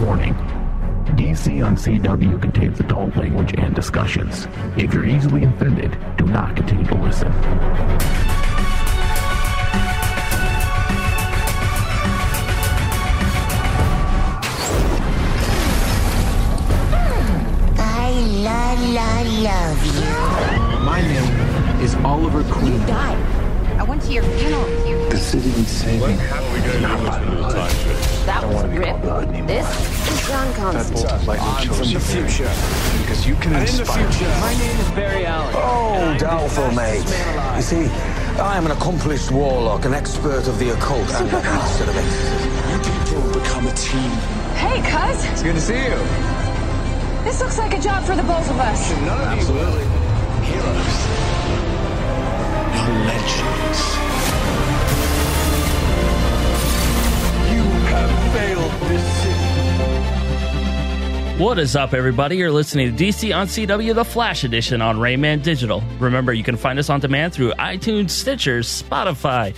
Warning. DC on CW contains adult language and discussions. If you're easily offended, do not continue to listen. I la la love you. My name is Oliver Queen. You died. I went to your funeral. You, The city needs saving. that was Rip. This is John Constantine. I'm from the future. Because you can inspire. My name is Barry Allen. Oh, doubtful, mate. You see, I am an accomplished warlock, an expert of the occult, and a master of exorcism. You people become a team. Hey, cuz. It's good to see you. This looks like a job for the both of us. None of you. Heroes. You're legends. You have failed this city. What is up, everybody? You're listening to DC on CW, the Flash Edition on Rain Man Digital. Remember, you can find us on demand through iTunes, Stitcher, Spotify,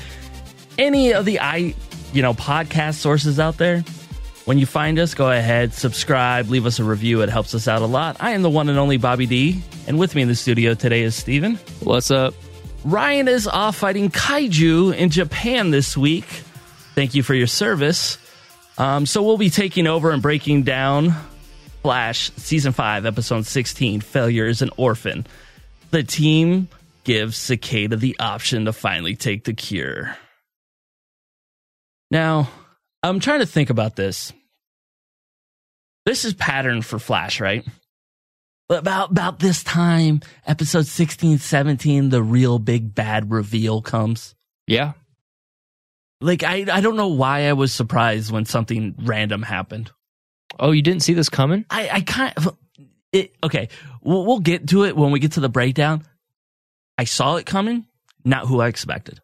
any of the i you know podcast sources out there. When you find us, go ahead, subscribe, leave us a review. It helps us out a lot. I am the one and only Bobby D, and with me in the studio today is Steven. What's up? Ryan is off fighting kaiju in Japan this week. Thank you for your service. Um, so we'll be taking over and breaking down Flash season five, episode sixteen. Failure is an orphan. The team gives Cicada the option to finally take the cure. Now, I'm trying to think about this. This is pattern for Flash, right? About about this time, episode 16, 17, the real big bad reveal comes. Yeah. Like I I don't know why I was surprised when something random happened. Oh, you didn't see this coming? I I kind of it okay. We'll, we'll get to it when we get to the breakdown. I saw it coming, not who I expected.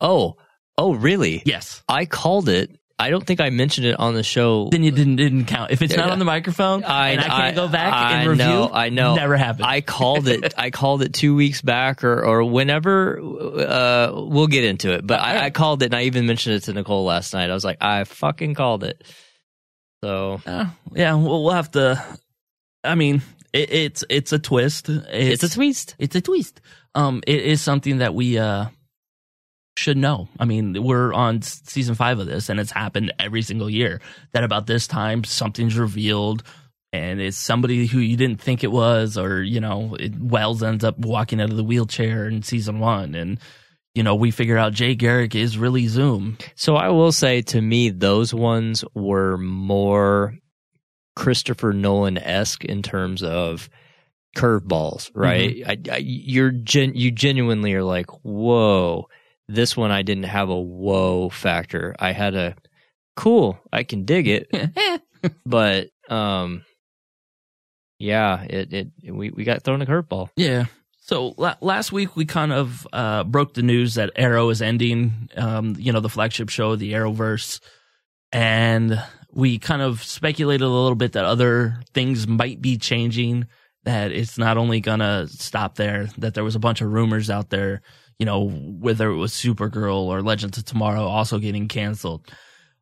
Oh, oh, really? Yes. I called it. I don't think I mentioned it on the show. Then you didn't didn't count. If it's not Yeah. on the microphone, I, and I can't I- go back I and review. know, I know. Never happened. I called it. I called it two weeks back, or or whenever. Uh, we'll get into it. But I, I called it, and I even mentioned it to Nicole last night. I was like, I fucking called it. So Uh, yeah, we'll, we'll have to. I mean, it, it's it's a twist. it's, a twist. It's a twist. Um, it is something that we uh should know. I mean, we're on season five of this, and it's happened every single year. That about this time something's revealed, and it's somebody who you didn't think it was, or you know, it, Wells ends up walking out of the wheelchair in season one, and you know, we figure out Jay Garrick is really Zoom. So I will say, to me, those ones were more Christopher Nolan esque in terms of curveballs, right? Mm-hmm. I, I, you're gen, you genuinely are like, whoa. This one I didn't have a whoa factor. I had a cool. I can dig it, but um, yeah, it it we we got thrown a curveball. Yeah. So la- last week we kind of uh, broke the news that Arrow is ending. Um, you know, the flagship show, the Arrowverse, and we kind of speculated a little bit that other things might be changing. That it's not only gonna stop there. That there was a bunch of rumors out there. You know, whether it was Supergirl or Legends of Tomorrow also getting canceled.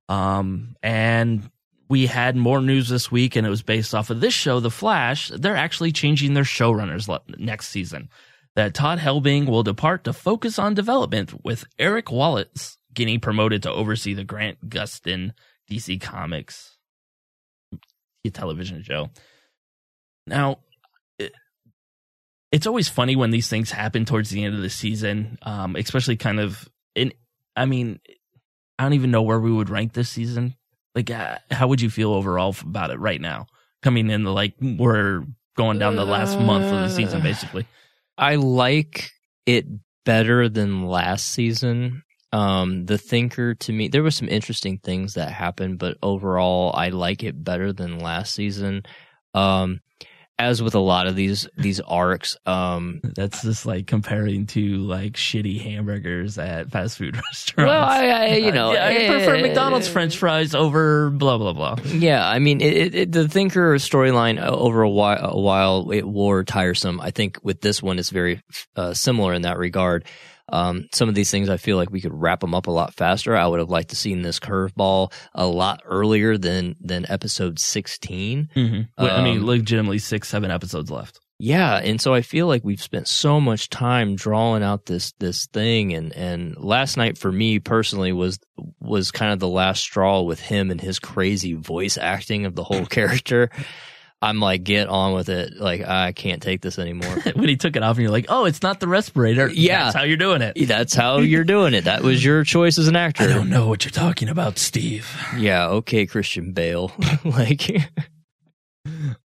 Um, and we had more news this week, and it was based off of this show, The Flash. They're actually changing their showrunners next season. That Todd Helbing will depart to focus on development, with Eric Wallace getting promoted to oversee the Grant Gustin DC Comics television show. Now, it's always funny when these things happen towards the end of the season, um, especially kind of in. I mean, I don't even know where we would rank this season. Like, uh, how would you feel overall about it right now? Coming in the like we're going down the last month of the season, basically. I like it better than last season. Um, the Thinker to me, there were some interesting things that happened, but overall, I like it better than last season. Um, as with a lot of these these arcs, um, That's just like comparing to like shitty hamburgers at fast food restaurants. well, I, I you know, yeah, I prefer eh, McDonald's French fries over blah blah blah. Yeah, I mean, it, it, it, the Thinker storyline uh, over a while, a while it wore tiresome. I think with this one, it's very uh, similar in that regard. Um, some of these things I feel like we could wrap them up a lot faster. I would have liked to seen this curveball a lot earlier than than episode 16. Mm-hmm. I mean, Um, legitimately six, seven episodes left. Yeah, and so I feel like we've spent so much time drawing out this this thing and and last night for me personally was was kind of the last straw with him and his crazy voice acting of the whole character. I'm like get on with it. Like I can't take this anymore. when he took it off, and you're like, "Oh, it's not the respirator." Yeah. that's how you're doing it. That's how you're doing it. That was your choice as an actor. I don't know what you're talking about, Steve. Yeah, okay, Christian Bale. like,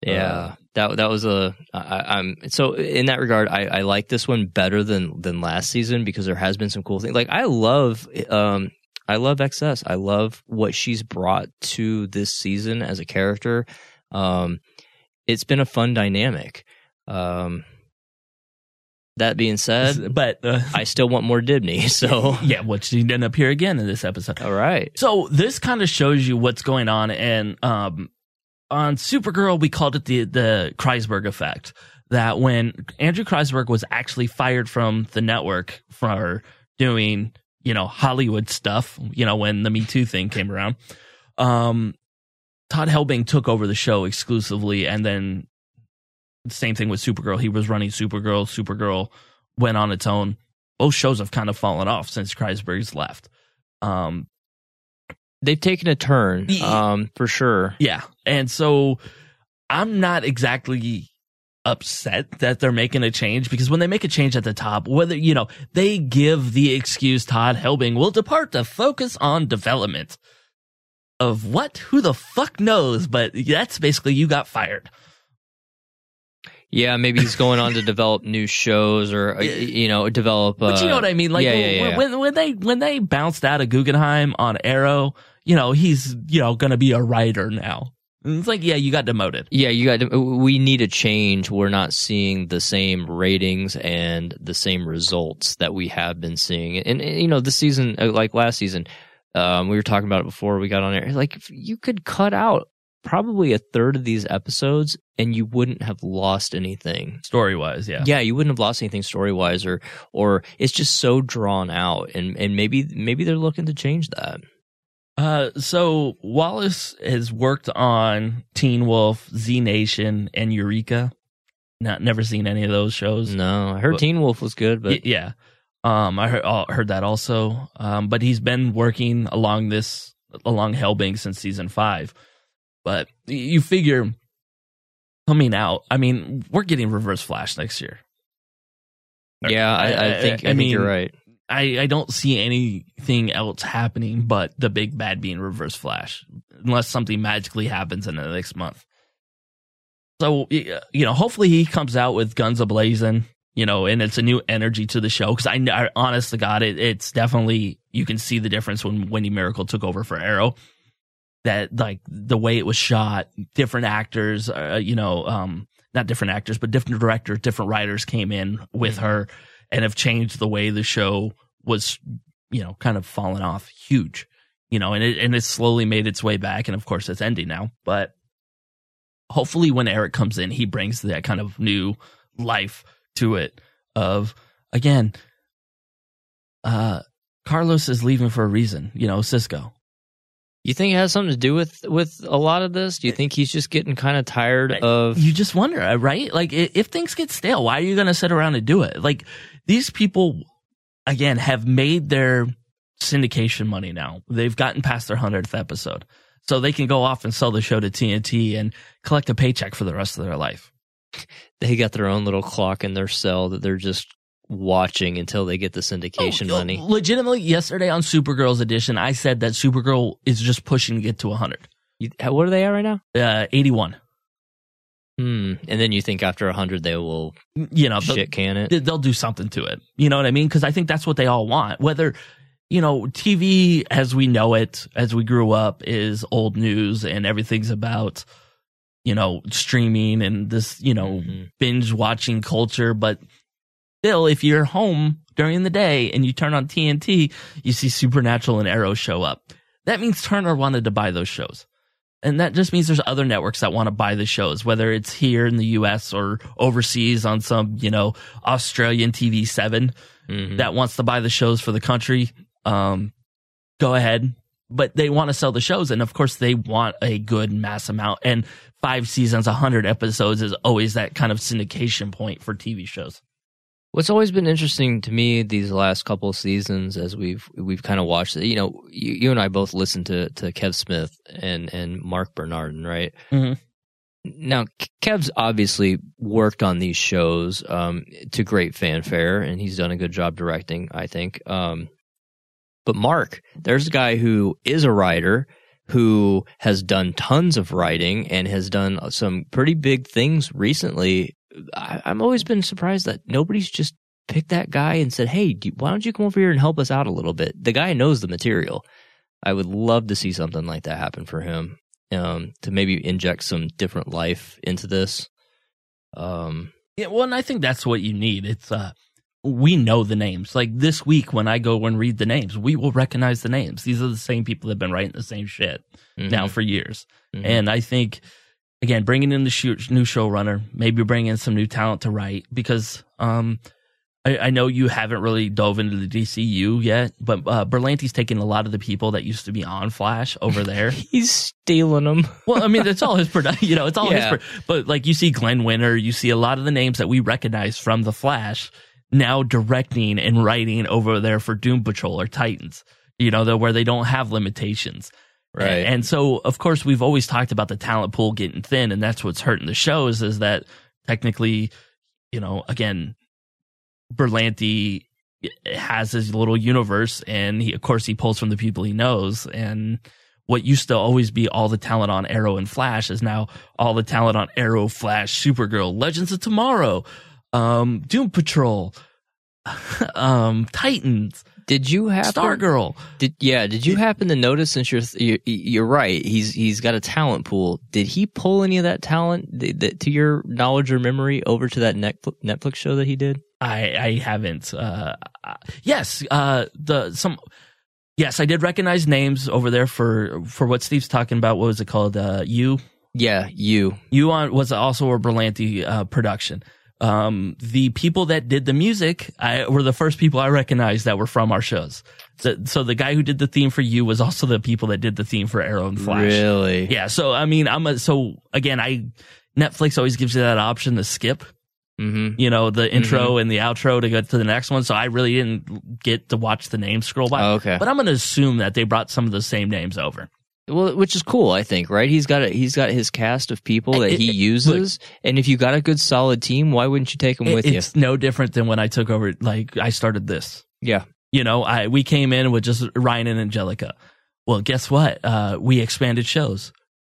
yeah, that that was a. I, I'm so in that regard, I, I like this one better than than last season because there has been some cool things. Like, I love, um, I love XS. I love what she's brought to this season as a character. Um, it's been a fun dynamic. Um, that being said, but uh, I still want more Dibney. So, yeah, which she didn't appear again in this episode. all right. So this kind of shows you what's going on, and um, on Supergirl, we called it the the Kreisberg effect. That when Andrew Kreisberg was actually fired from the network for doing you know Hollywood stuff, you know when the Me Too thing came around, um, Todd Helbing took over the show exclusively, and then same thing with Supergirl. He was running Supergirl. Supergirl went on its own. Both shows have kind of fallen off since Kreisberg's left. Um, They've taken a turn, um, for sure. Yeah. And so I'm not exactly upset that they're making a change because when they make a change at the top, whether, you know, they give the excuse Todd Helbing will depart to focus on development of what? Who the fuck knows? But that's basically you got fired. Yeah, maybe he's going on to develop new shows or uh, you know develop. Uh, But you know what I mean? Like yeah, yeah, yeah. when when they when they bounced out of Guggenheim on Arrow, you know, he's, you know, going to be a writer now. And it's like, yeah, you got demoted. yeah, you got. We need a change. We're not seeing the same ratings and the same results that we have been seeing. And, and you know, this season, uh, like last season, um, we were talking about it before we got on air. Like if you could cut out probably a third of these episodes, and you wouldn't have lost anything. Story wise, yeah. yeah, you wouldn't have lost anything story wise, or or it's just so drawn out, and and maybe maybe they're looking to change that. Uh, so Wallace has worked on Teen Wolf, Z Nation, and Eureka. Not never seen any of those shows. No, I heard But- Teen Wolf was good, but Y- yeah, um, I heard uh, heard that also. Um, but he's been working along this along Helbing since season five. But you figure coming out, I mean, we're getting Reverse Flash next year. yeah, I, I I- think I, I think you're right. I, I don't see anything else happening but the big bad being Reverse Flash, unless something magically happens in the next month. So you know, hopefully he comes out with guns ablazing, you know, and it's a new energy to the show. Because I, I, honest to God, it, it's definitely you can see the difference when Wendy Mericle took over for Arrow. That like the way it was shot, different actors, uh, you know, um, not different actors, but different directors, different writers came in with her and have changed the way the show was, you know, kind of fallen off huge, you know, and it, and it's slowly made its way back. And of course it's ending now, but hopefully when Eric comes in, he brings that kind of new life to it of, again, uh, Carlos is leaving for a reason, you know, Cisco. You think it has something to do with with a lot of this? Do you think he's just getting kind of tired of? you just wonder, uh, right? Like, if things get stale, why are you going to sit around and do it? Like, these people, again, have made their syndication money now. They've gotten past their 100th episode. So they can go off and sell the show to TNT and collect a paycheck for the rest of their life. They got their own little clock in their cell that they're just watching until they get the syndication Oh, money. Legitimately, yesterday on Supergirl's edition, I said that Supergirl is just pushing to get to 100. You, what are they at right now? Uh, 81. Hmm. And then you think after hundred they will You know, shit can it? they'll do something to it. You know what I mean? Because I think that's what they all want. Whether, you know, TV as we know it, as we grew up, is old news and everything's about, you know, streaming and this, you know, Mhm. binge watching culture. But still, if you're home during the day and you turn on TNT, you see Supernatural and Arrow show up. That means Turner wanted to buy those shows. And that just means there's other networks that want to buy the shows, whether it's here in the US or overseas on some, you know, Australian TV 7 Mhm. that wants to buy the shows for the country. Um, go ahead. But they want to sell the shows. And of course, they want a good mass amount. And five seasons, 100 episodes is always that kind of syndication point for TV shows. What's always been interesting to me these last couple of seasons, as we've we've kind of watched it, you know, you, you and I both listened to to Kev Smith and and Mark Bernardin, right? Mhm. Now, Kev's obviously worked on these shows um, to great fanfare, and he's done a good job directing, I think. Um, but Mark, there's a guy who is a writer who has done tons of writing and has done some pretty big things recently. I, I've always been surprised that nobody's just picked that guy and said, "Hey, do, why don't you come over here and help us out a little bit?" The guy knows the material. I would love to see something like that happen for him um, to maybe inject some different life into this. Um, Yeah, well, and I think that's what you need. It's uh, we know the names. Like this week, when I go and read the names, we will recognize the names. These are the same people that have been writing the same shit now mhm, for years. mhm. And I think, again, bringing in the shoot, new showrunner, maybe bringing in some new talent to write because um, I, I know you haven't really dove into the DCU yet, but uh, Berlanti's taking a lot of the people that used to be on Flash over there. he's stealing them. Well, I mean, it's all his production. You know, it's all Yeah. his. Pro- but like you see Glenn Winter, you see a lot of the names that we recognize from the Flash now directing and writing over there for Doom Patrol or Titans. You know, the, where they don't have limitations. Right. And, and so, of course, we've always talked about the talent pool getting thin, and that's what's hurting the shows. Is that technically, you know, again, Berlanti eh, has his little universe, and he, of course, he pulls from the people he knows, and what used to always be all the talent on Arrow and Flash is now all the talent on Arrow, Flash, Supergirl, Legends of Tomorrow, um, Doom Patrol, um, Titans, Did you happen? Stargirl. Did yeah? Did you happen to notice? Since you're you're, you're right, he's he's got a talent pool. Did he pull any of that talent th- that, to your knowledge or memory over to that Netflix, Netflix show that he did? I I haven't. Uh, uh, yes, uh, the some. Yes, I did recognize names over there for for what Steve's talking about. What was it called? Uh, you Yeah, you. you on was also a Berlanti uh, production. Um, the people that did the music I, were the first people I recognized that were from our shows. So, so the guy who did the theme for you was also the people that did the theme for Arrow and Flash. Really? Yeah. So I mean, I'm a, so again, I Netflix always gives you that option to skip Mm-hmm. you know, the intro and the outro to go to the next one. So I really didn't get to watch the names scroll by. Oh, okay. But I'm going to assume that they brought some of the same names over. Well, which is cool, I think, right? He's got a, he's got his cast of people that It- he uses, and if you got a good solid team, why wouldn't you take them It- with you? it's no different than when I took over, like I started this. Yeah. You know, I we came in with just Ryan and Angelica. Well, guess what? Uh, we expanded shows.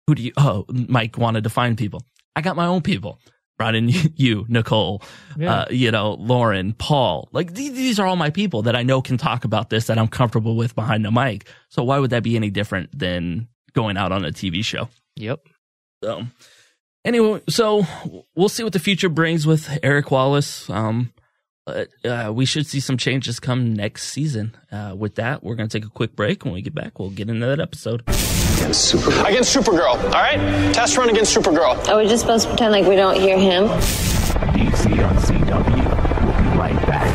Who do you? Oh, Mike wanted to find people. I got my own people. Brought in you, Nicole, Yeah. uh, you know, Lauren, Paul. Like these, these are all my people that I know can talk about this that I'm comfortable with behind the mic. So why would that be any different than going out on a TV show? Yep. So anyway, so we'll see what the future brings with Eric Wallace. Um, but, uh, we should see some changes come next season. Uh, with that, we're going to take a quick break. When we get back, we'll get into that episode. Against Supergirl, all right? Test run against Supergirl. Are we just supposed to pretend like we don't hear him? DC on CW. We'll be right back.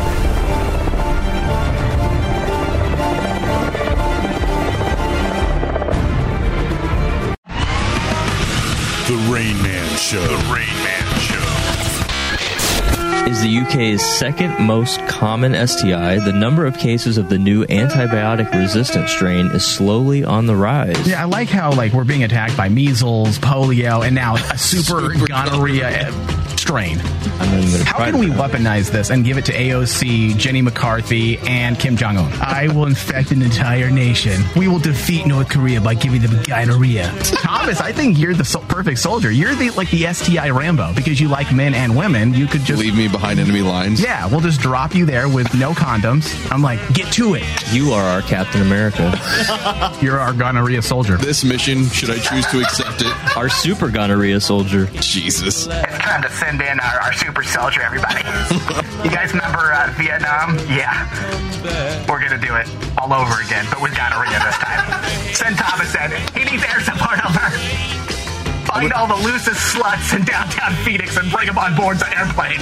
The Rain Man Show. The Rain Man Show. Is the UK's second most common STI, the number of cases of the new antibiotic resistant strain is slowly on the rise. Yeah, I like how like we're being attacked by measles, polio, and now a super, gonorrhea eh, strain. I'm not even How can to- we weaponize this and give it to AOC, Jenny McCarthy, and Kim Jong Un? I will infect an entire nation. We will defeat North Korea by giving them gonorrhea. Thomas, I think you're the so- perfect soldier. You're the like the STI Rambo because you like men and women. You could just Leave me behind enemy lines. yeah, we'll just drop you there with no condoms. I'm like, get to it. You are our Captain America. You're our gonorrhea soldier. This mission, should I choose to accept it? our super gonorrhea soldier. Jesus. It's time to send in our, our super soldier, everybody. you guys remember uh, Vietnam? Yeah. We're going to do it all over again, but with gonorrhea this time. Send Thomas in. He needs air support over. Find all the loosest sluts in downtown Phoenix and bring them on board the airplane.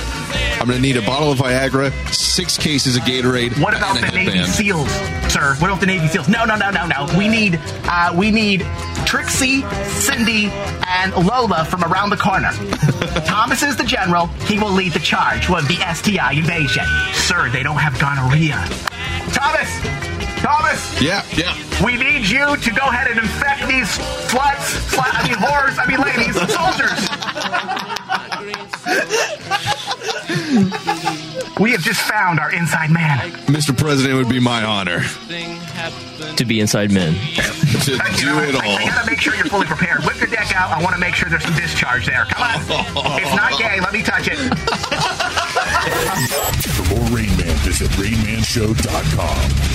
I'm going to need a bottle of Viagra, six cases of Gatorade, What about the Navy. SEAls, sir? What about the Navy SEAls? No, no, no, no, no. We need, uh, we need Trixie, Cindy, and Lola from around the corner. Thomas is the general. He will lead the charge with the STI invasion. Sir, they don't have gonorrhea. Thomas, Thomas. Yeah, yeah. We need you to go ahead and infect these sluts, slut, I mean whores, I mean ladies, soldiers. we have just found our inside man. Mr. President, it would be my honor to be inside men. to do it I, I gotta make sure you're fully prepared. Whip your deck out. I want to make sure there's some discharge there. Come on. It's not gay. Let me touch it. For more Rain Man, visit RainManShow.com.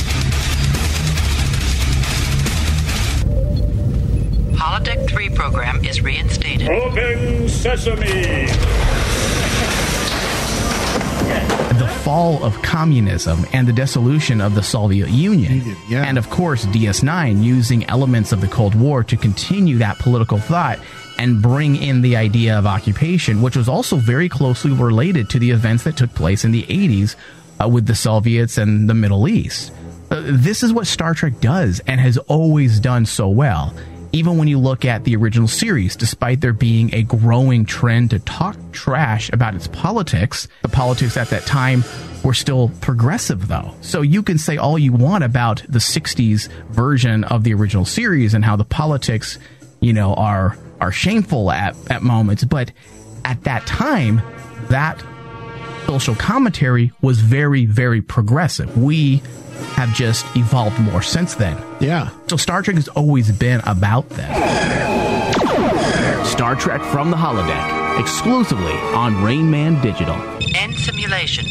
Holodeck 3 program is reinstated. Open sesame! the fall of communism and the dissolution of the Soviet Union. And of course, DS9 using elements of the Cold War to continue that political thought and bring in the idea of occupation, which was also very closely related to the events that took place in the 80s uh, with the Soviets and the Middle East. Uh, this is what Star Trek does and has always done so well. Even when you look at the original series, despite there being a growing trend to talk trash about its politics, the politics at that time were still progressive though. So you can say all you want about the 60s version of the original series and how the politics, you know, are are shameful at, at moments, but at that time, that social commentary was very, very progressive. We have just evolved more since then. Yeah. So Star Trek has always been about that. Star Trek from the holodeck, exclusively on Rain Man Digital. End simulation.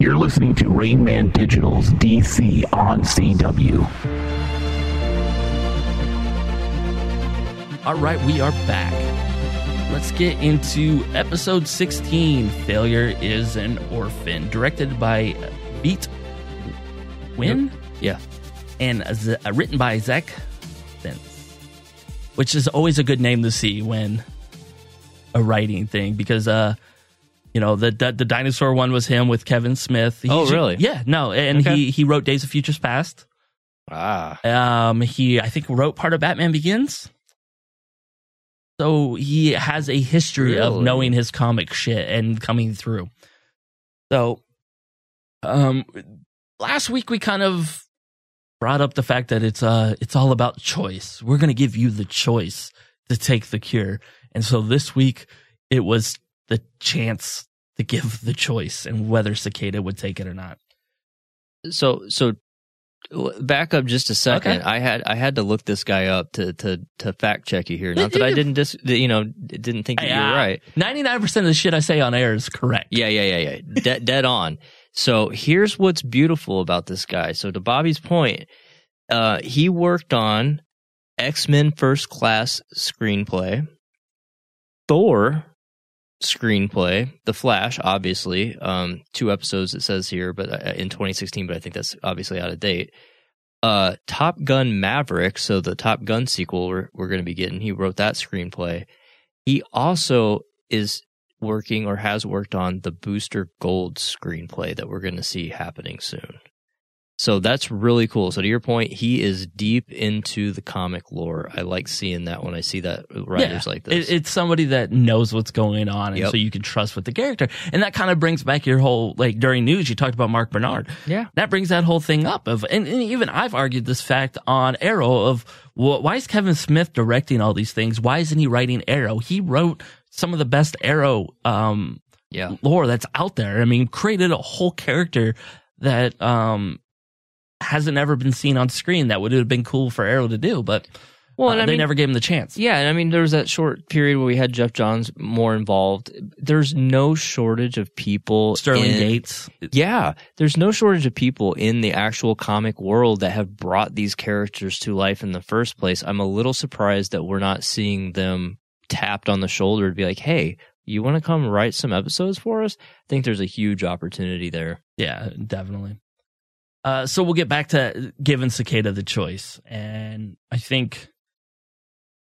You're listening to Rain Man Digital's DC on CW. All right, we are back. Let's get into episode 16 Failure is an Orphan, directed by Viet Nguyen? Yeah. And uh, written by Zack Stentz, which is always a good name to see when a writing thing because, uh, you know, the, the the dinosaur one was him with Kevin Smith. Oh, really? Yeah, no, and Okay. he he wrote Days of Futures Past. Ah. Um, he I think wrote part of Batman Begins. So he has a history of knowing his comic shit and coming through. So, um, last week we kind of brought up the fact that it's uh it's all about choice. We're gonna give you the choice to take the cure, and so this week it was the chance to give the choice and whether Cicada would take it or not. So so back up just a second. Okay. I had I had to look this guy up to to to fact check you here. Not that I didn't dis, you know didn't think that you were right. Ninety nine percent of the shit I say on air is correct. Yeah, yeah, yeah, yeah. De- dead on. So here's what's beautiful about this guy. So to Bobby's point, uh, he worked on X Men First Class screenplay, Thor screenplay, The Flash, obviously, um, two episodes it says here, but uh, in 2016, but I think that's obviously out of date. Uh, Top Gun Maverick, so the Top Gun sequel we're, we're going to be getting. He wrote that screenplay. He also is working or has worked on the Booster Gold screenplay that we're going to see happening soon. So that's really cool. So to your point, he is deep into the comic lore. I like seeing that when I see that writers like this. It, it's somebody that knows what's going on, and Yep. so you can trust with the character. And that kind of brings back your whole like during news. You talked about Mark Bernardin. Yeah. that brings that whole thing up. Of and, and even I've argued this fact on Arrow of well, why is Kevin Smith directing all these things? Why isn't he writing Arrow? He wrote some of the best Arrow um yeah. lore that's out there. I mean, created a whole character that um hasn't ever been seen on screen that would have been cool for Arrow to do, but Well, uh, they mean- never gave him the chance. Yeah, and I mean, there was that short period where we had Geoff Johns more involved. There's no shortage of people. Sterling in- Gates. Yeah, there's no shortage of people in the actual comic world that have brought these characters to life in the first place. I'm a little surprised that we're not seeing them tapped on the shoulder to be like, hey, you want to come write some episodes for us? I think there's a huge opportunity there. Yeah, definitely. Uh, so we'll get back to giving Cicada the choice, and I think,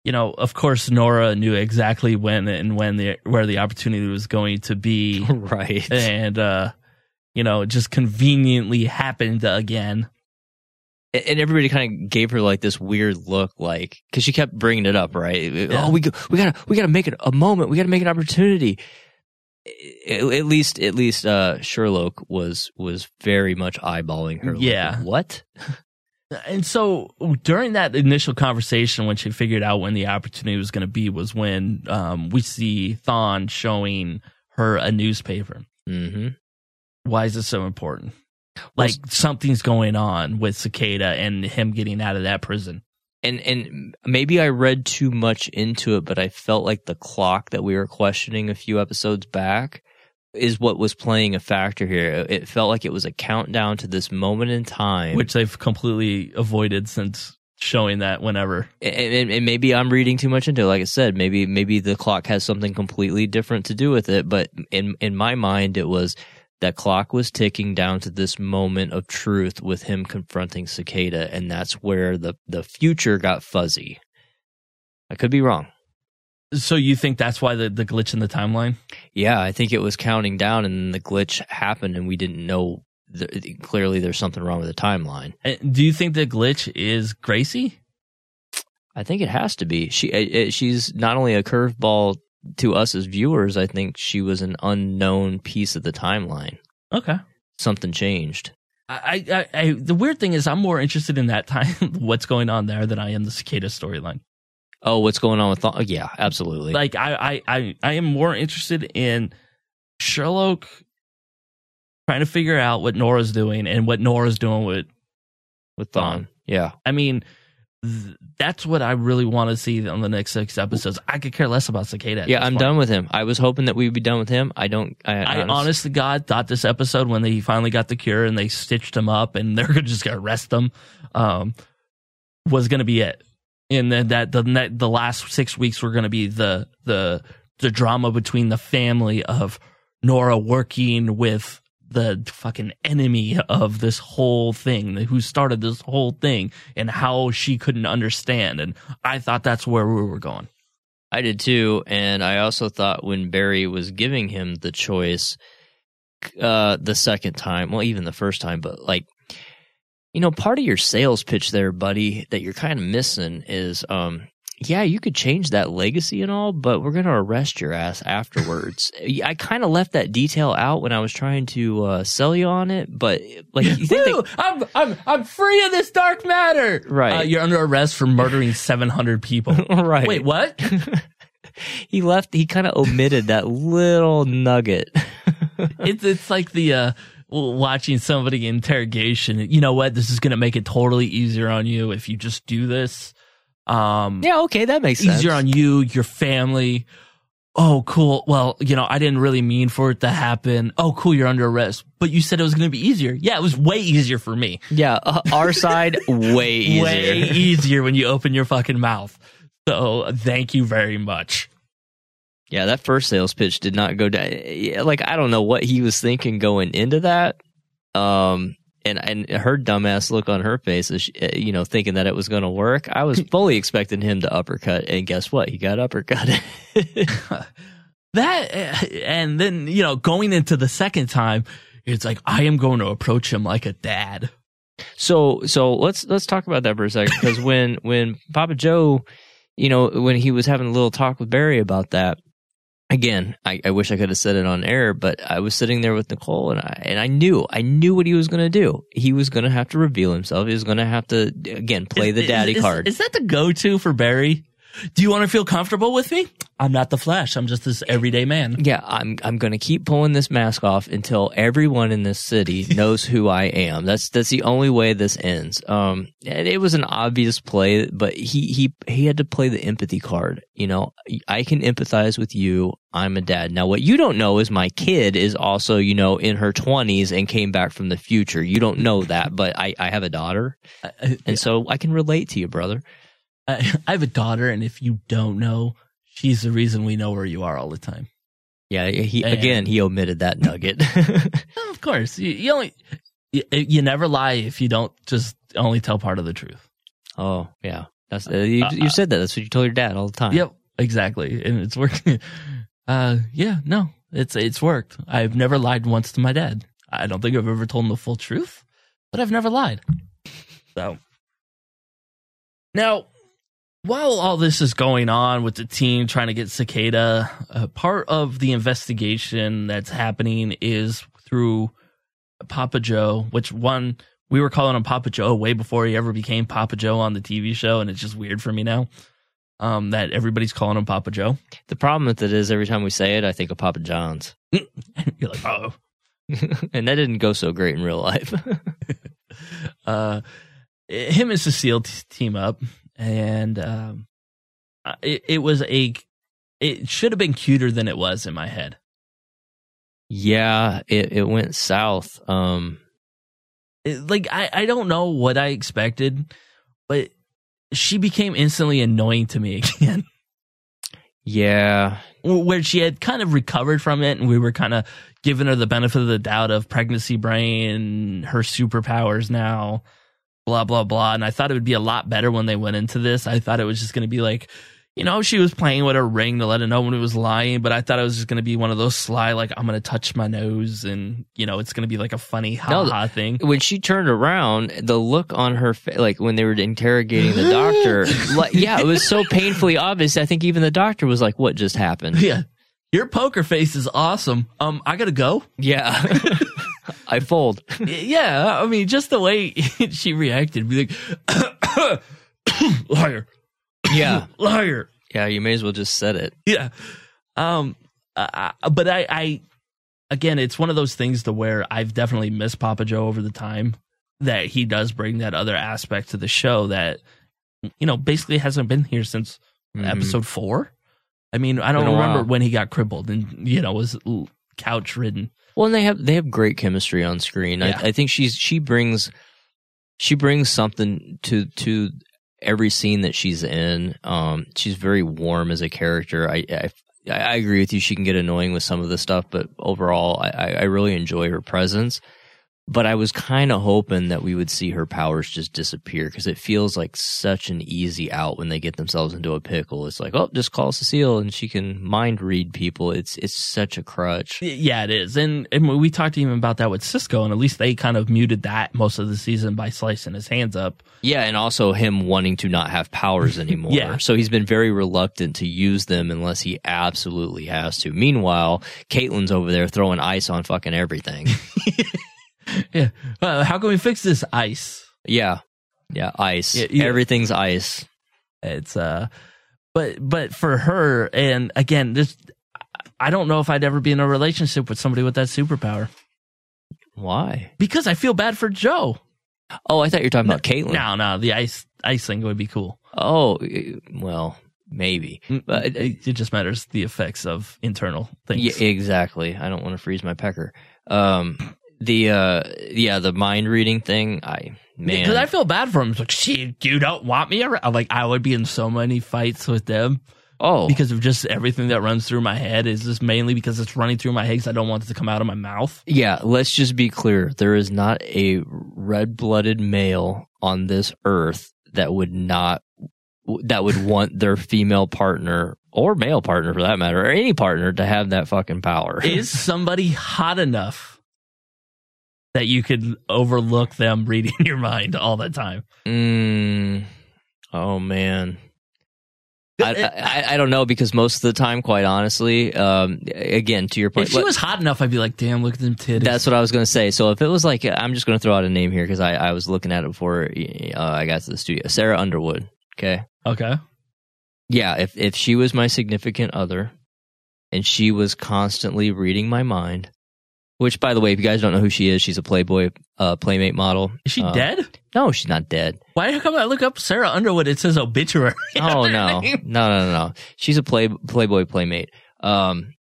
you know, of course, Nora knew exactly when and when the where the opportunity was going to be, right? And uh, you know, it just conveniently happened again. And everybody kind of gave her like this weird look, like because she kept bringing it up, right? Oh, we go, we gotta we gotta make it a moment. We gotta make an opportunity. At least, at least, uh, Sherloque was was very much eyeballing her. like, Yeah. what? And so during that initial conversation, when she figured out when the opportunity was going to be, was when um, we see Thawne showing her a newspaper. Mm-hmm. Why is this so important? Like something's going on with Cicada and him getting out of that prison. And and maybe I read too much into it, but I felt like the clock that we were questioning a few episodes back is what was playing a factor here. It felt like it was a countdown to this moment in time, which they've completely avoided since showing that whenever. and, and, and maybe I'm reading too much into it. Like I said, maybe maybe the clock has something completely different to do with it. But in in my mind, it was that clock was ticking down to this moment of truth with him confronting Cicada, and that's where the the future got fuzzy. I could be wrong. So you think that's why the, the glitch in the timeline? Yeah, I think it was counting down, and then the glitch happened, and we didn't know. The, clearly, there's something wrong with the timeline. Do you think the glitch is Gracie? I think it has to be. She uh, uh, she's not only a curveball to us as viewers. I think she was an unknown piece of the timeline. Okay. Something changed. I, I, I the weird thing is I'm more interested in that time what's going on there than I am the cicada storyline. Oh, what's going on with? Th- yeah, absolutely. Like I, I, I, I am more interested in Sherloque trying to figure out what Nora's doing and what Nora's doing with with Thawne. Yeah. I mean, th- that's what I really want to see on the next six episodes. I could care less about Cicada. Yeah, I'm point. done with him. I was hoping that we'd be done with him. I don't. I, I honest- honest to God thought this episode when they finally got the cure and they stitched him up and they're just gonna arrest him, um, was gonna be it. And then that the the last six weeks were gonna be the the the drama between the family of Nora working with the fucking enemy of this whole thing, who started this whole thing, and how she couldn't understand. And I thought that's where we were going. I did too, and I also thought when Barry was giving him the choice, uh, the second time, well, even the first time, but like, you know, part of your sales pitch there, buddy, that you're kind of missing is, um, yeah, you could change that legacy and all, but we're gonna arrest your ass afterwards. I kind of left that detail out when I was trying to uh, sell you on it, but like, you think Woo! I'm I'm I'm free of this dark matter. Right. Uh, you're under arrest for murdering 700 people. right? Wait, what? he left. He kind of omitted that little nugget. it's it's like the uh watching somebody interrogation. You know what? This is going to make it totally easier on you if you just do this. Um Yeah, okay, that makes sense. easier on you, your family. Oh, cool. Well, you know, I didn't really mean for it to happen. Oh, cool. You're under arrest, but you said it was going to be easier. Yeah, it was way easier for me. Yeah, uh, our side way easier. Way easier when you open your fucking mouth. So thank you very much. Yeah, that first sales pitch did not go down. Yeah, Like I don't know what he was thinking going into that. Um, and and her dumbass look on her face, is, uh, you know, thinking that it was going to work. I was fully expecting him to uppercut, and guess what? He got uppercut. That and then you know going into the second time, it's like I am going to approach him like a dad. So so let's let's talk about that for a second because when when Papa Joe, you know, when he was having a little talk with Barry about that, again, I, I wish I could have said it on air, but I was sitting there with Nicole and I and I knew I knew what he was going to do. He was going to have to reveal himself. He was going to have to again play the daddy is, card. Is that the go-to for Barry? Do you want to feel comfortable with me? I'm not the Flash. I'm just this everyday man. Yeah, I'm I'm going to keep pulling this mask off until everyone in this city knows who I am. That's that's the only way this ends. Um, and it was an obvious play, but he he he had to play the empathy card. You know, I can empathize with you. I'm a dad. Now, what you don't know is my kid is also you know in her 20s and came back from the future. You don't know that, but I I have a daughter, and so I can relate to you, brother. I, I have a daughter, and if you don't know, she's the reason we know where you are all the time. Yeah, he And- again he omitted that nugget. Of course, you, you only you, you never lie if you don't just only tell part of the truth. oh yeah, that's uh, you, you said that. That's what you told your dad all the time. Yep, exactly, and it's working. Uh, yeah, no, it's it's worked. I've never lied once to my dad. I don't think I've ever told him the full truth, but I've never lied. So now, while all this is going on with the team trying to get Cicada, uh, part of the investigation that's happening is through Papa Joe, which one we were calling him Papa Joe way before he ever became Papa Joe on the TV show, and it's just weird for me now um, that everybody's calling him Papa Joe. The problem with it is every time we say it, I think of Papa John's, You're like, oh, and that didn't go so great in real life. uh, him and Cecile t- team up, and um, it, it was a. It should have been cuter than it was in my head. yeah, it it went south. Um, It- like I, I don't know what I expected, but she became instantly annoying to me again. yeah, where she had kind of recovered from it and we were kind of giving her the benefit of the doubt of pregnancy brain her superpowers now blah blah blah. And i thought it would be a lot better when they went into this. I thought it was just going to be like you know she was playing with her ring to let her know when it was lying but i thought it was just going to be one of those sly like i'm going to touch my nose and you know it's going to be like a funny ha No, ha thing. when she turned around, the look on her face, like when they were interrogating the doctor, like, yeah, it was so painfully obvious. I think even the doctor was like, "What just happened?" yeah. Your poker face is awesome. Um i gotta go. Yeah, I fold. yeah, I mean, just the way she reacted, be like, liar, Yeah, liar. yeah. You may as well just said it. Yeah. Um, uh, but I, I, again, it's one of those things to where I've definitely missed Papa Joe over the time that he does bring that other aspect to the show that, you know, basically hasn't been here since Mhm. episode four. I mean, I don't remember when he got crippled and, you know, was couch ridden. Well, and they have they have great chemistry on screen. Yeah. I, I think she's she brings she brings something to to every scene that she's in. Um, she's very warm as a character. I, I I agree with you. She can get annoying with some of the stuff, but overall, I I I really enjoy her presence. But I was kind of hoping that we would see her powers just disappear because it feels like such an easy out when they get themselves into a pickle. It's like, oh, just call Cecile and she can mind read people. It's it's such a crutch. Yeah, it is. And, and we talked even about that with Cisco, and at least they kind of muted that most of the season by slicing his hands up. Yeah, and also him wanting to not have powers anymore. Yeah. So he's been very reluctant to use them unless he absolutely has to. Meanwhile, Caitlin's over there throwing ice on fucking everything. Yeah. Uh, how can we fix this ice? yeah. Yeah, ice. Yeah, yeah. Everything's ice. It's uh but but for her and again this I don't know if I'd ever be in a relationship with somebody with that superpower Why? because I feel bad for Joe. Oh, I thought you were talking about Caitlin. No, no, the ice ice thing would be cool. Oh, well, maybe. But It, it just matters the effects of internal things. Yeah, exactly. I don't want to freeze my pecker. Um, the uh, yeah, the mind reading thing. I man, Because I feel bad for him. It's like, shit, you don't want me around. Like, I would be in so many fights with them. Oh, because of just everything that runs through my head is just mainly because it's running through my head 'cause I don't want it to come out of my mouth. Yeah, let's just be clear. There is not a red blooded male on this earth that would not that would want their female partner or male partner for that matter, or any partner to have that fucking power. Is somebody hot enough that you could overlook them reading your mind all the time? Mm, oh man. I, I, I don't know because most of the time, quite honestly, um, again to your point, If she was hot enough, I'd be like, "Damn, look at them titties." That's what I was going to say. So if it was like, I'm just going to throw out a name here because I, I was looking at it before uh, I got to the studio. Sarah Underwood. Okay. Okay. Yeah. If if she was my significant other, and she was constantly reading my mind, which by the way, if you guys don't know who she is, she's a Playboy uh, Playmate model. Is she Uh, dead? No, she's not dead. Why come I look up Sarah Underwood? It says obituary. Oh no, no, no, no, no. She's a play Playboy playmate. Um,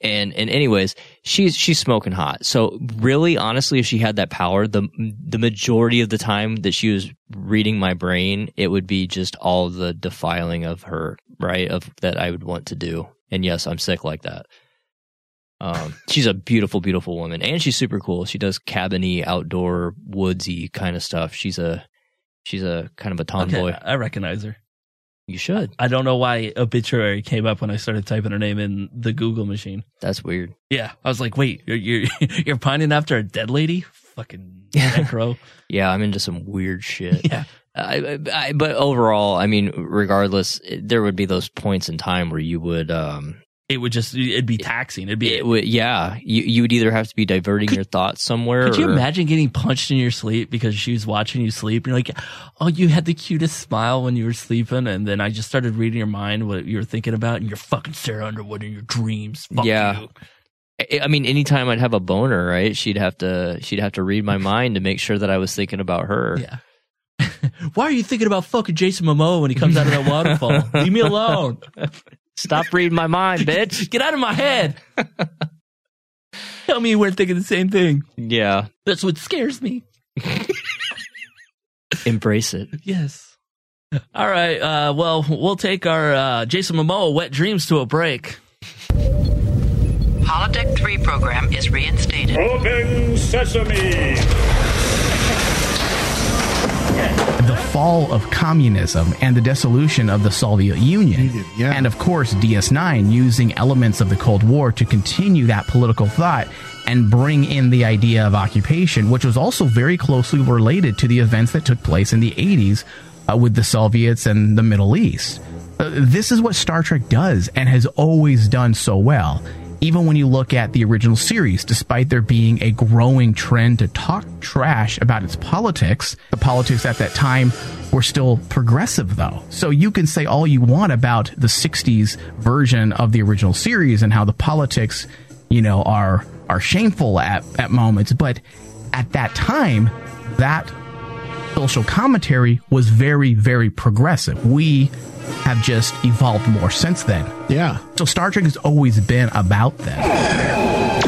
and and anyways, she's she's smoking hot. So really, honestly, if she had that power, the the majority of the time that she was reading my brain, it would be just all the defiling of her, right? Of that I would want to do. And yes, I'm sick like that. Um, she's a beautiful, beautiful woman, and she's super cool. She does cabiny, outdoor, woodsy kind of stuff. She's a she's a kind of a tomboy. Okay, I recognize her. You should. I don't know why obituary came up when I started typing her name in the Google machine. That's weird. Yeah, I was like, wait, you're you're, you're pining after a dead lady? Fucking necro. Yeah, I'm into some weird shit. Yeah. I, I, but overall, I mean, regardless, there would be those points in time where you would, um, it would just, it'd be taxing. It'd be, it would, yeah, you, you would either have to be diverting your thoughts somewhere. Could you imagine getting punched in your sleep because she was watching you sleep? And you're like, oh, you had the cutest smile when you were sleeping. And then I just started reading your mind, what you were thinking about, and you're fucking Sarah Underwood in your dreams. Fuck yeah. you. I- I mean, anytime I'd have a boner, right? She'd have to, she'd have to read my mind to make sure that I was thinking about her. Yeah. Why are you thinking about fucking Jason Momoa when he comes out of that waterfall? Leave me alone. Stop reading my mind, bitch. Get out of my head. Tell me you weren't thinking the same thing. Yeah. That's what scares me. Embrace it. Yes. All right. Uh, well, we'll take our uh, Jason Momoa wet dreams to a break. Holodeck 3 program is reinstated. Open sesame. Fall of communism and the dissolution of the Soviet Union. And of course, DS9 using elements of the Cold War to continue that political thought and bring in the idea of occupation, which was also very closely related to the events that took place in the 80s uh, with the Soviets and the Middle East. Uh, this is what Star Trek does and has always done so well. Even when you look at the original series, despite there being a growing trend to talk trash about its politics, the politics at that time were still progressive though. So you can say all you want about the 60s version of the original series and how the politics, you know, are are shameful at, at moments, but at that time, that social commentary was very, very progressive. We have just evolved more since then. Yeah. So Star Trek has always been about that.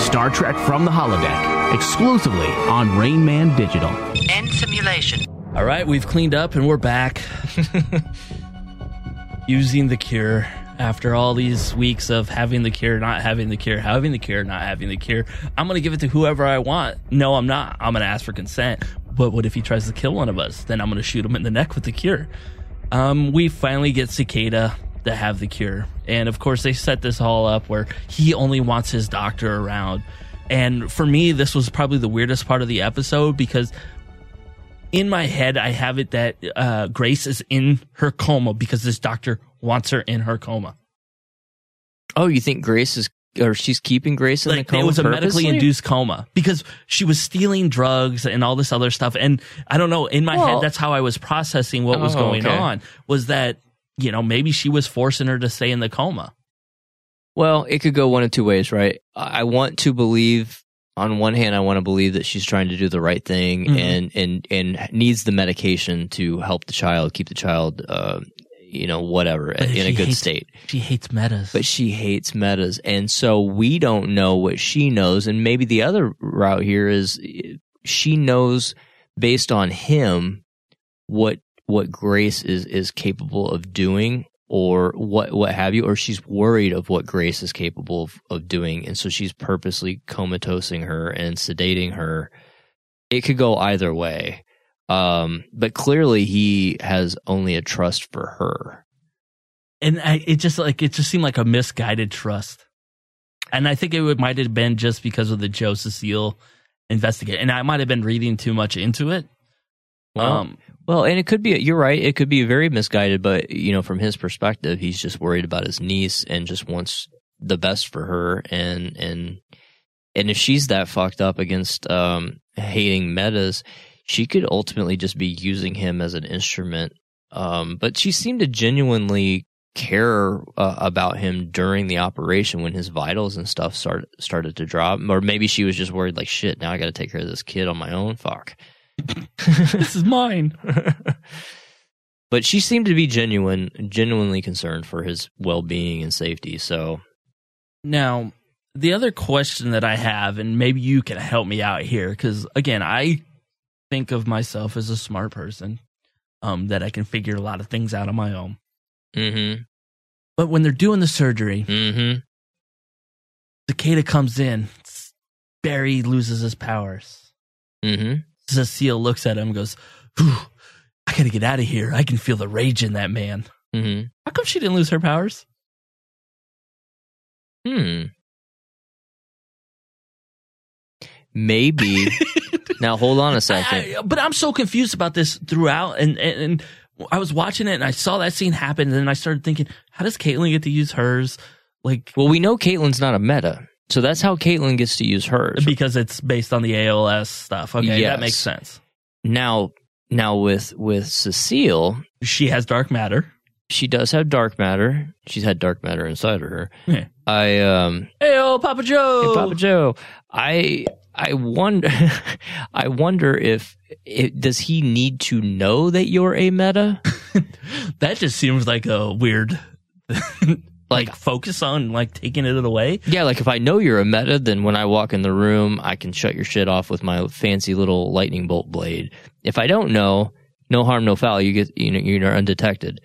Star Trek from the holodeck, exclusively on Rain Man Digital. End simulation. All right, we've cleaned up and we're back using the cure after all these weeks of having the cure, not having the cure, having the cure, not having the cure. I'm going to give it to whoever I want. No, I'm not. I'm going to ask for consent. But what if he tries to kill one of us? Then I'm going to shoot him in the neck with the cure. Um, we finally get Cicada to have the cure. And of course, they set this all up where he only wants his doctor around. And for me, this was probably the weirdest part of the episode because in my head, I have it that uh, Grace is in her coma because this doctor wants her in her coma. Oh, you think Grace is, or she's keeping Grace in Like the coma? it was a medically induced coma because she was stealing drugs and all this other stuff. And I don't know, in my Well- head, that's how I was processing what was Oh, going okay. on. Was that you know maybe she was forcing her to stay in the coma? Well, it could go one of two ways, right? I want to believe. On one hand, I want to believe that she's trying to do the right thing Mhm. and and and needs the medication to help the child, keep the child, uh, you know, whatever, But in a good hates- state. She hates metas. But she hates metas, and so we don't know what she knows. And maybe the other route here is eh, she knows based on him what what Grace is is capable of doing, or what what have you, or she's worried of what Grace is capable of, of doing, and so she's purposely comatosing her and sedating her. It could go either way. Um, but clearly he has only a trust for her. and I, it just like it just seemed like a misguided trust. And I think it would, might have been just because of the Joe Cecile investigate. And I might have been reading too much into it. Well, Um, well, and it could be. You're right. It could be very misguided, but you know, from his perspective, he's just worried about his niece and just wants the best for her. And and and if she's that fucked up against um, hating metas, she could ultimately just be using him as an instrument. Um, but she seemed to genuinely care uh, about him during the operation when his vitals and stuff started started to drop, or maybe she was just worried like shit. Now I got to take care of this kid on my own. Fuck. this is mine. but she seemed to be genuine, genuinely concerned for his well being and safety. So Now, the other question that I have, and maybe you can help me out here, because again, I think of myself as a smart person, um, that I can figure a lot of things out on my own. Mm-hmm. But when they're doing the surgery, mm-hmm. Cicada comes in, Barry loses his powers. Mm-hmm. Cecile looks at him and goes, I gotta get out of here. I can feel the rage in that man. Mm-hmm. How come she didn't lose her powers? Hmm. Maybe. now hold on a second. I- but I'm so confused about this throughout, and, and and I was watching it and I saw that scene happen, and then I started thinking, how does Caitlin get to use hers? Like, well, we know Caitlin's not a meta, so that's how Caitlin gets to use hers because it's based on the ALS stuff. Okay, that makes sense. Now, now with with Cecile, she has dark matter. She does have dark matter. She's had dark matter inside of her. Yeah. I um Hey, oh, Papa Joe. Hey, Papa Joe. I I wonder I wonder if it, does he need to know that you're a meta? that just seems like a weird like focus on like taking it away. Yeah, like if I know you're a meta, then when I walk in the room, I can shut your shit off with my fancy little lightning bolt blade. If I don't know, no harm, no foul. You get you know you're undetected.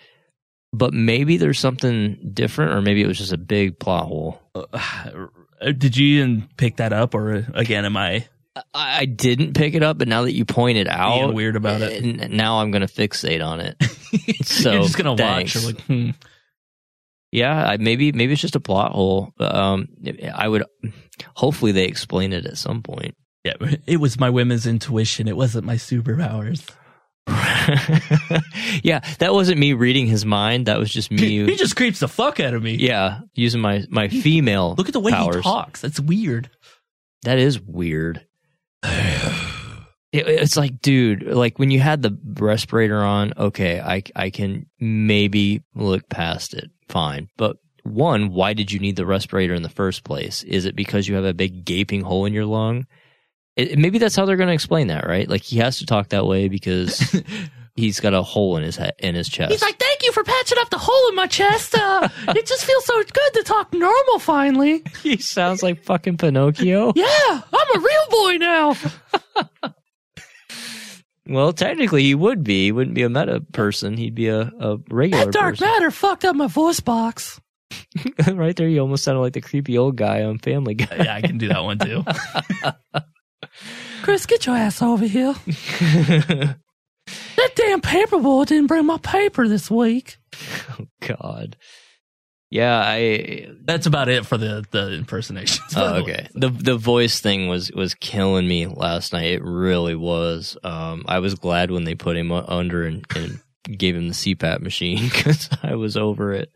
But maybe there's something different, or maybe it was just a big plot hole. Uh, Did you even pick that up, or uh, again, am I? I, I didn't pick it up, but now that you point it out, Being weird about it. now I'm gonna fixate on it. so You're just gonna thanks. watch. Like, hmm. Yeah, I, maybe maybe it's just a plot hole. Um, I would hopefully they explain it at some point. Yeah, it was my women's intuition. It wasn't my superpowers. yeah, that wasn't me reading his mind. That was just me. He just creeps the fuck out of me. yeah, using my my female. Look at the way powers. he talks. That's weird. That is weird. It- it's like, dude, like when you had the respirator on, okay, I I can maybe look past it, fine. But one, why did you need the respirator in the first place? Is it because you have a big gaping hole in your lung? It, maybe that's how they're going to explain that, right? Like he has to talk that way because he's got a hole in his head in his chest. He's like, thank you for patching up the hole in my chest. Uh, it just feels so good to talk normal finally. he sounds like fucking Pinocchio. Yeah, I'm a real boy now. Well, technically, he would be. He wouldn't be a meta person. He'd be a, a regular That dark person. matter fucked up my voice box. right there, you almost sounded like the creepy old guy on Family Guy. Yeah, I can do that one too. Chris, get your ass over here. that damn paperboy didn't bring my paper this week. Oh God. Yeah, I. That's about it for the the impersonations. Oh, okay. The the voice thing was was killing me last night. It really was. Um, I was glad when they put him under and, and gave him the CPAP machine because I was over it.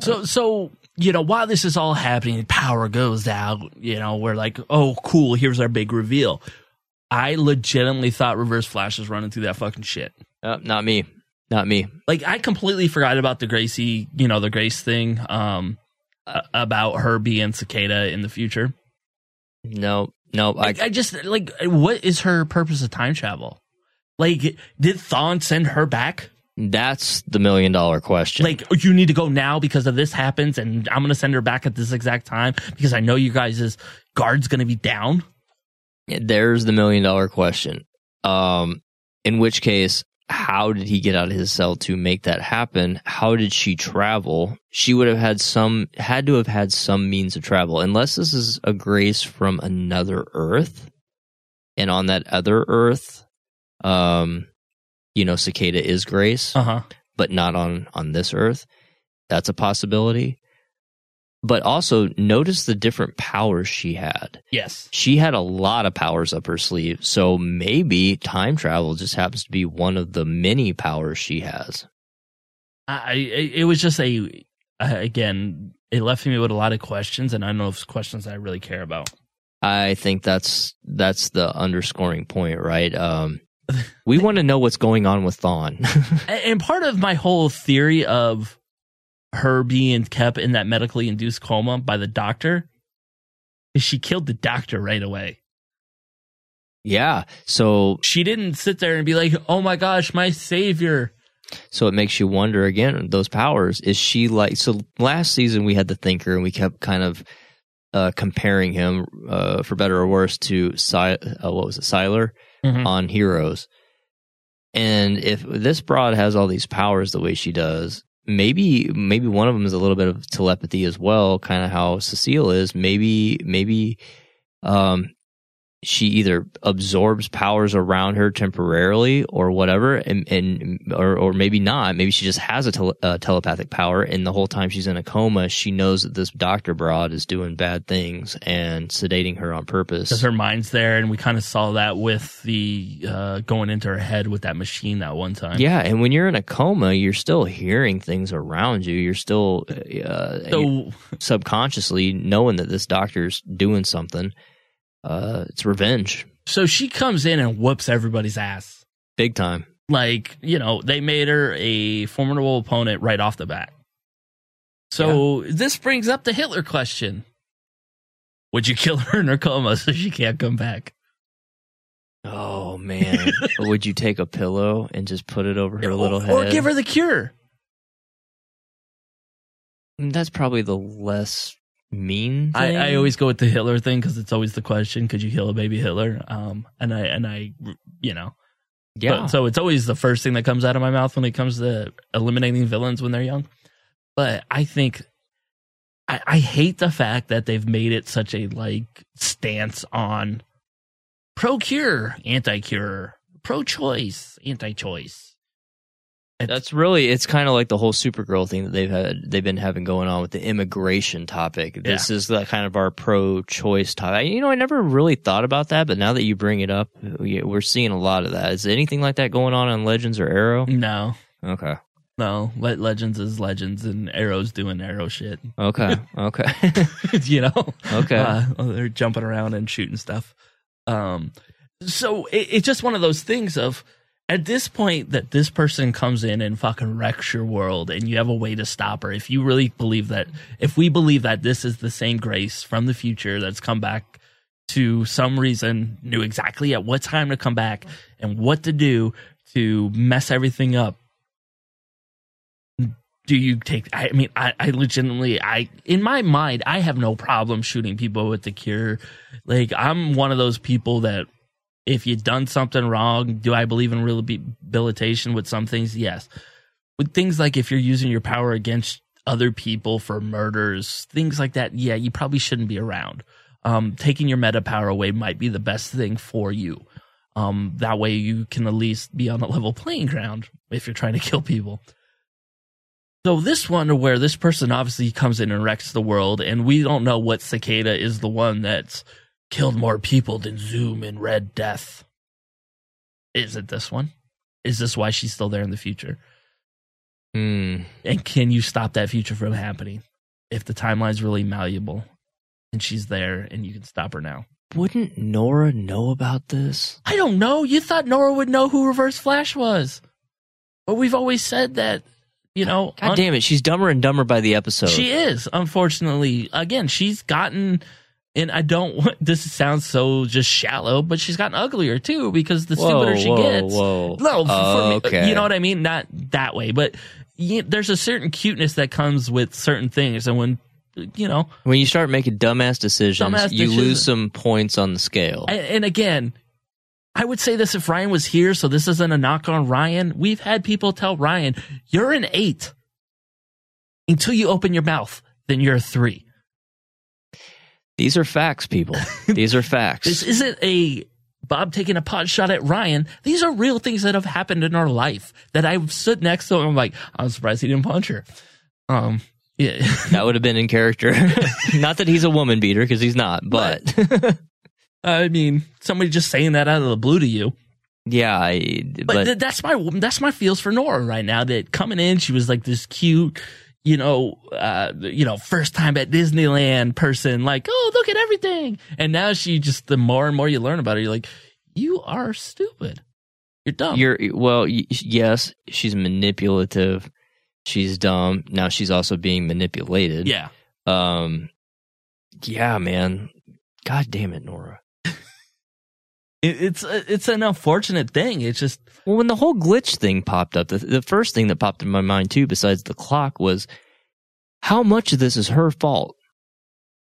So, so you know, while this is all happening, power goes out. You know, we're like, oh, cool. Here's our big reveal. I legitimately thought Reverse Flash was running through that fucking shit. Uh, not me. Not me. Like, I completely forgot about the Gracie, you know, the Grace thing. Um, a- about her being Cicada in the future. No, no. I, I just like, what is her purpose of time travel? Like, did Thawne send her back? That's the million dollar question. Like, you need to go now because of this happens, and I'm gonna send her back at this exact time because I know you guys' guard's gonna be down. There's the million dollar question. Um, in which case, how did he get out of his cell to make that happen? How did she travel? She would have had some, had to have had some means of travel, unless this is a grace from another Earth. And on that other Earth, um, you know, Cicada is grace, Uh huh. but not on on this Earth. That's a possibility. but also notice the different powers she had. Yes. She had a lot of powers up her sleeve. So maybe time travel just happens to be one of the many powers she has. I, I it was just a uh, again, it left me with a lot of questions, and I don't know if it's questions I really care about. I think that's that's the underscoring point, right? Um, we want to know what's going on with Thawne. and, part of my whole theory of her being kept in that medically induced coma by the doctor is she killed the doctor right away. yeah. So She didn't sit there and be like, "Oh my gosh, my savior." So it makes you wonder again, those powers. Is she like, so last season we had the thinker and we kept kind of, uh, comparing him, uh, for better or worse to, si- uh, what was it, Sylar Mhm. on Heroes. And if this broad has all these powers the way she does, maybe, maybe one of them is a little bit of telepathy as well, kind of how Cecile is. Maybe, maybe, um, she either absorbs powers around her temporarily or whatever and, and or, or maybe not. Maybe she just has a tele, uh, telepathic power and the whole time she's in a coma she knows that this doctor broad is doing bad things and sedating her on purpose. Because her mind's there, and we kind of saw that with the uh, going into her head with that machine that one time. yeah and when you're in a coma you're still hearing things around you. You're still uh, So- subconsciously knowing that this doctor's doing something uh, it's revenge So she comes in and whoops everybody's ass. big time Like, you know, they made her a formidable opponent right off the bat. So this brings up the Hitler question. Would you kill her in her coma so she can't come back? Oh man! would you take a pillow and just put it over her little head? Or give her the cure? Mm, That's probably the less mean. I, I always go with the Hitler thing because it's always the question: Could you kill a baby Hitler? Um, and I and I, you know, yeah. But- so it's always the first thing that comes out of my mouth when it comes to eliminating villains when they're young. But I think I, I hate the fact that they've made it such a like stance on pro cure, anti cure, pro choice, anti choice. That's really it's kind of like the whole Supergirl thing that they've had they've been having going on with the immigration topic. This is the kind of our pro-choice topic. You know, I never really thought about that, but now that you bring it up, we- we're seeing a lot of that. Is anything like that going on on Legends or Arrow? No, Okay. no, Le- Legends is Legends, and Arrow's doing Arrow shit. Okay. Okay. you know, Okay. Uh, they're jumping around and shooting stuff. Um, so it, it's just one of those things of at this point that this person comes in and fucking wrecks your world, and you have a way to stop her. If you really believe that, if we believe that this is the same Grace from the future that's come back to some reason, knew exactly at what time to come back and what to do to mess everything up do you take i mean I, I legitimately i in my mind i have no problem shooting people with the cure like i'm one of those people that if you've done something wrong do i believe in rehabilitation with some things? Yes. With things like if you're using your power against other people for murders things like that yeah you probably shouldn't be around. Um, taking your meta power away might be the best thing for you. Um, that way you can at least be on a level playing ground if you're trying to kill people. So this one where this person obviously comes in and wrecks the world, and we don't know what cicada is the one that's killed more people than Zoom and Red Death. Is it this one? Is this why she's still there in the future? Hmm. And can you stop that future from happening if the timeline's really malleable and she's there and you can stop her now? Wouldn't Nora know about this? I don't know. You thought Nora would know who Reverse Flash was, but we've always said that. You know, God damn it, she's dumber and dumber by the episode. She is, unfortunately. Again, she's gotten, and I don't want this sounds so just shallow, but she's gotten uglier too because the Whoa, stupider she whoa, gets. whoa. No, for Oh, me, okay. you know what I mean? Not that way, but you, there's a certain cuteness that comes with certain things, and when you know, When you start making dumbass decisions, Dumbass you decisions. lose some points on the scale. and, and again. I would say this if Ryan was here, so this isn't a knock on Ryan. We've had people tell Ryan, you're an eight. Until you open your mouth, then you're a three. These are facts, people. These are facts. This isn't a Bob taking a pot shot at Ryan. These are real things that have happened in our life that I've stood next to him. I'm like, I'm surprised he didn't punch her. Um, Yeah. that would have been in character. not that he's a woman beater because he's not, but, I mean, somebody just saying that out of the blue to you. yeah, I, But, but, th- that's my that's my feels for Nora right now. That coming in, she was like this cute, you know, uh, you know, first time at Disneyland person. Like, oh, look at everything. And now she just the more and more you learn about her, you're like, you are stupid. You're dumb. You're well, y- yes, she's manipulative. She's dumb. Now she's also being manipulated. yeah. Um. Yeah, man. God damn it, Nora. It, it's uh, it's an unfortunate thing. It's just Well, when the whole glitch thing popped up, the, the first thing that popped in my mind too, besides the clock, was how much of this is her fault?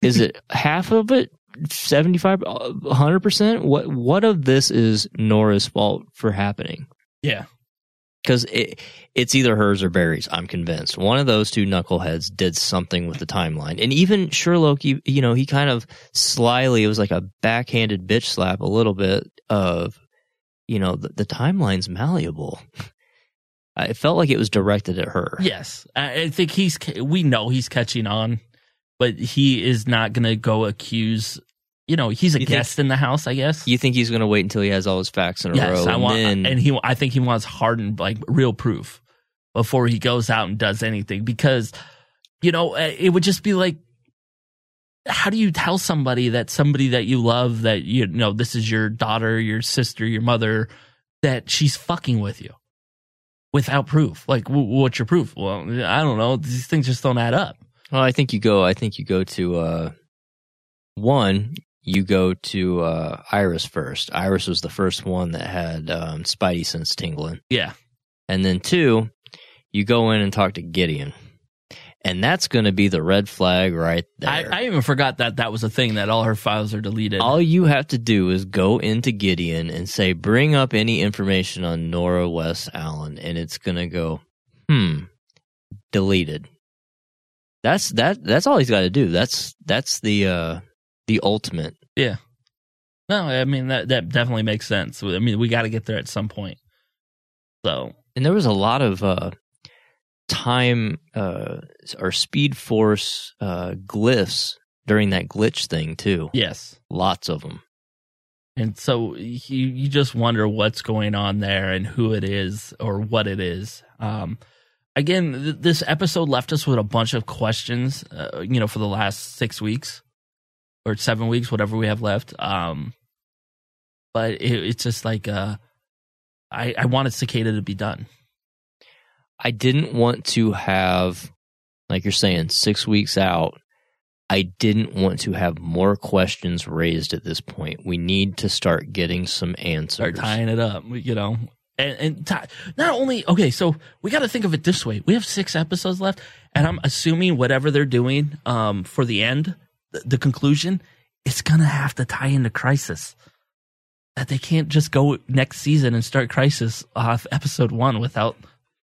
Is it half of it? 75 100% what what of this is Nora's fault for happening yeah. Because it, it's either hers or Barry's. I'm convinced one of those two knuckleheads did something with the timeline, and even Sherloque, you, you know, he kind of slyly it was like a backhanded bitch slap, a little bit of, you know, the, the timeline's malleable. It felt like it was directed at her. Yes, I think he's. We know he's catching on, but he is not going to go accuse. You know, he's a You think- guest in the house. I guess. You think he's going to wait until he has all his facts in a yes, row, I and want, then and he. I think he wants hardened, like real proof, before he goes out and does anything. Because, you know, eh, it would just be like, how do you tell somebody that somebody that you love that you know this is your daughter, your sister, your mother, that she's fucking with you without proof? Like, w- what's your proof? Well, I don't know. These things just don't add up. Well, I think you go. I think you go to uh, one. You go to uh, Iris first. Iris was the first one that had um, Spidey sense tingling, Yeah. and then two, you go in and talk to Gideon, and that's going to be the red flag right there. I, I even forgot that that was a thing that all her files are deleted. All you have to do is go into Gideon and say, "Bring up any information on Nora West Allen," and it's going to go, "Hmm, deleted." That's that. That's all he's got to do. That's that's the uh the ultimate. yeah. No, I mean that that definitely makes sense. I mean, we got to get there at some point. So And there was a lot of uh time uh or speed force uh glyphs during that glitch thing too. yes, Lots of them. and so you you just wonder what's going on there and who it is or what it is. Um, again, th- this episode left us with a bunch of questions. Uh, you know, for the last six weeks or seven weeks, whatever we have left. Um, but it, it's just like uh, I I wanted Cicada to be done. I didn't want to have, like you're saying, six weeks out. I didn't want to have more questions raised at this point. We need to start getting some answers. start tying it up, you know. And, and ti- not only okay, so we got to think of it this way: we have six episodes left, and I'm assuming whatever they're doing um, for the end, the, the conclusion, it's gonna have to tie into Crisis. That they can't just go next season and start Crisis off episode one without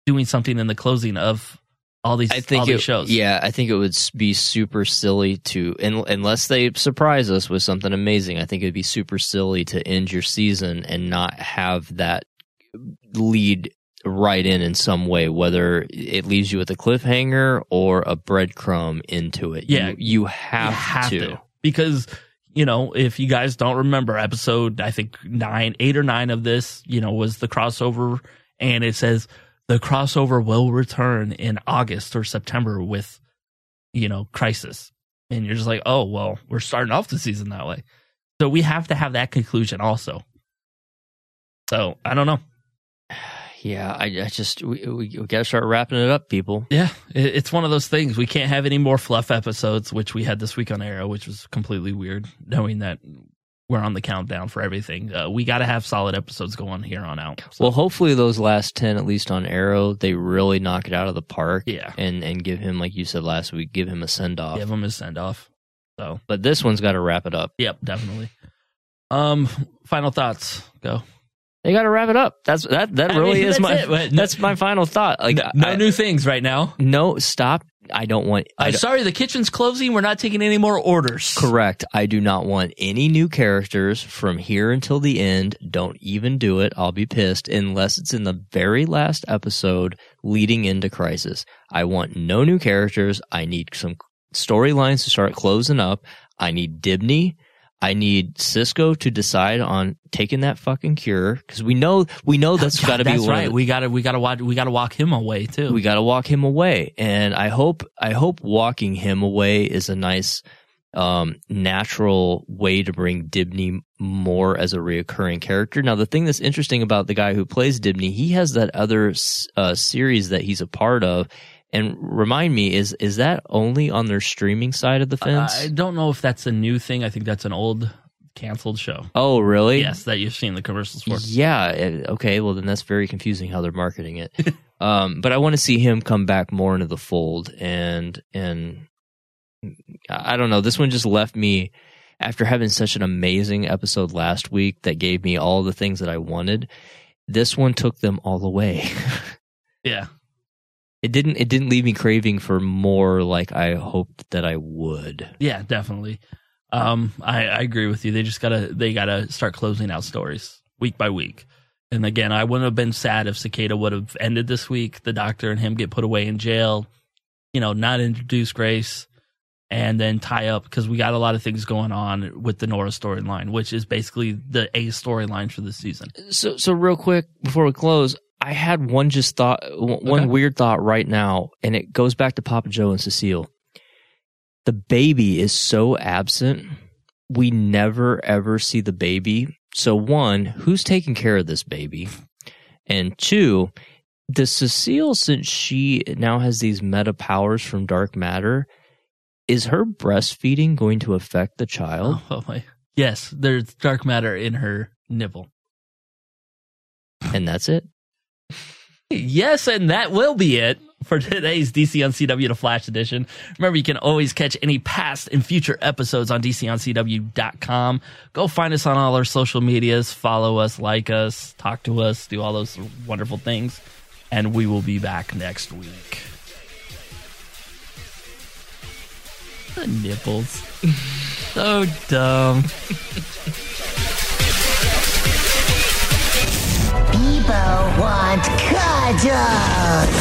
doing something in the closing of all these I think all these it, shows. Yeah, I think it would be super silly to, un unless they surprise us with something amazing. I think it'd be super silly to end your season and not have that lead right in in some way, whether it leaves you with a cliffhanger or a breadcrumb into it. Yeah. you, you have, You have to. to. because you know if you guys don't remember episode i think nine eight or nine of this you know was the crossover and it says the crossover will return in august or september with you know crisis and you're just like oh well we're starting off the season that way so we have to have that conclusion also so i don't know Yeah, I, I just we, we, we got to start wrapping it up, people. Yeah, it- it's one of those things. We can't have any more fluff episodes, which we had this week on Arrow, which was completely weird, knowing that we're on the countdown for everything. Uh, we got to have solid episodes going here on out. So, Well, hopefully those last ten, at least on Arrow, they really knock it out of the park. Yeah. and and give him, like you said last week, give him a send off. give him a send off. So, But this one's got to wrap it up. yep, definitely. Um, final thoughts. Go. They got to wrap it up. That's that. That I really mean, is my. no- that's my final thought. Like No, no I- new things right now. No, stop. I don't want. I I'm don't- sorry, the kitchen's closing. We're not taking any more orders. Correct. I do not want any new characters from here until the end. Don't even do it. I'll be pissed unless it's in the very last episode. leading into Crisis. I want no new characters. I need some storylines to start closing up. I need Dibney. I need Cisco to decide on taking that fucking cure because we know we know that's got to be right. the- We gotta we gotta watch we gotta walk him away too. we got to walk him away and i hope i hope walking him away is a nice um natural way to bring dibney more as a reoccurring character now the thing that's interesting about the guy who plays dibney he has that other uh, series that he's a part of and remind me is is that only on their streaming side of the fence I don't know if that's a new thing. I think that's an old canceled show. oh really Yes, that you've seen the commercials for. Yeah. Okay. Well, then that's very confusing how they're marketing it. um, but I want to see him come back more into the fold, and and I don't know. This one just left me after having such an amazing episode last week that gave me all the things that I wanted. This one took them all away. Yeah. It didn't. It didn't leave me craving for more, like I hoped that I would. Yeah, definitely. Um, I, I agree with you. They just gotta they gotta start closing out stories week by week. And again, I wouldn't have been sad if Cicada would have ended this week. The doctor and him get put away in jail. You know, not introduce Grace, and then tie up because we got a lot of things going on with the Nora storyline, which is basically the A storyline for the season. So, so real quick before we close, I had one just thought, one Okay. weird thought right now, and it goes back to Papa Joe and Cecile. The baby is so absent. We never ever see the baby. So one, who's taking care of this baby? And two, does Cecile, since she now has these meta powers from dark matter, is her breastfeeding going to affect the child? Oh my! Yes, there's dark matter in her nipple. And that's it. Yes, and that will be it for today's DC on CW The Flash edition. Remember, you can always catch any past and future episodes on DCOnCW.com. Go find us on all our social medias, follow us, like us, talk to us, do all those wonderful things. And we will be back next week. The nipples. so dumb. People want cuddles.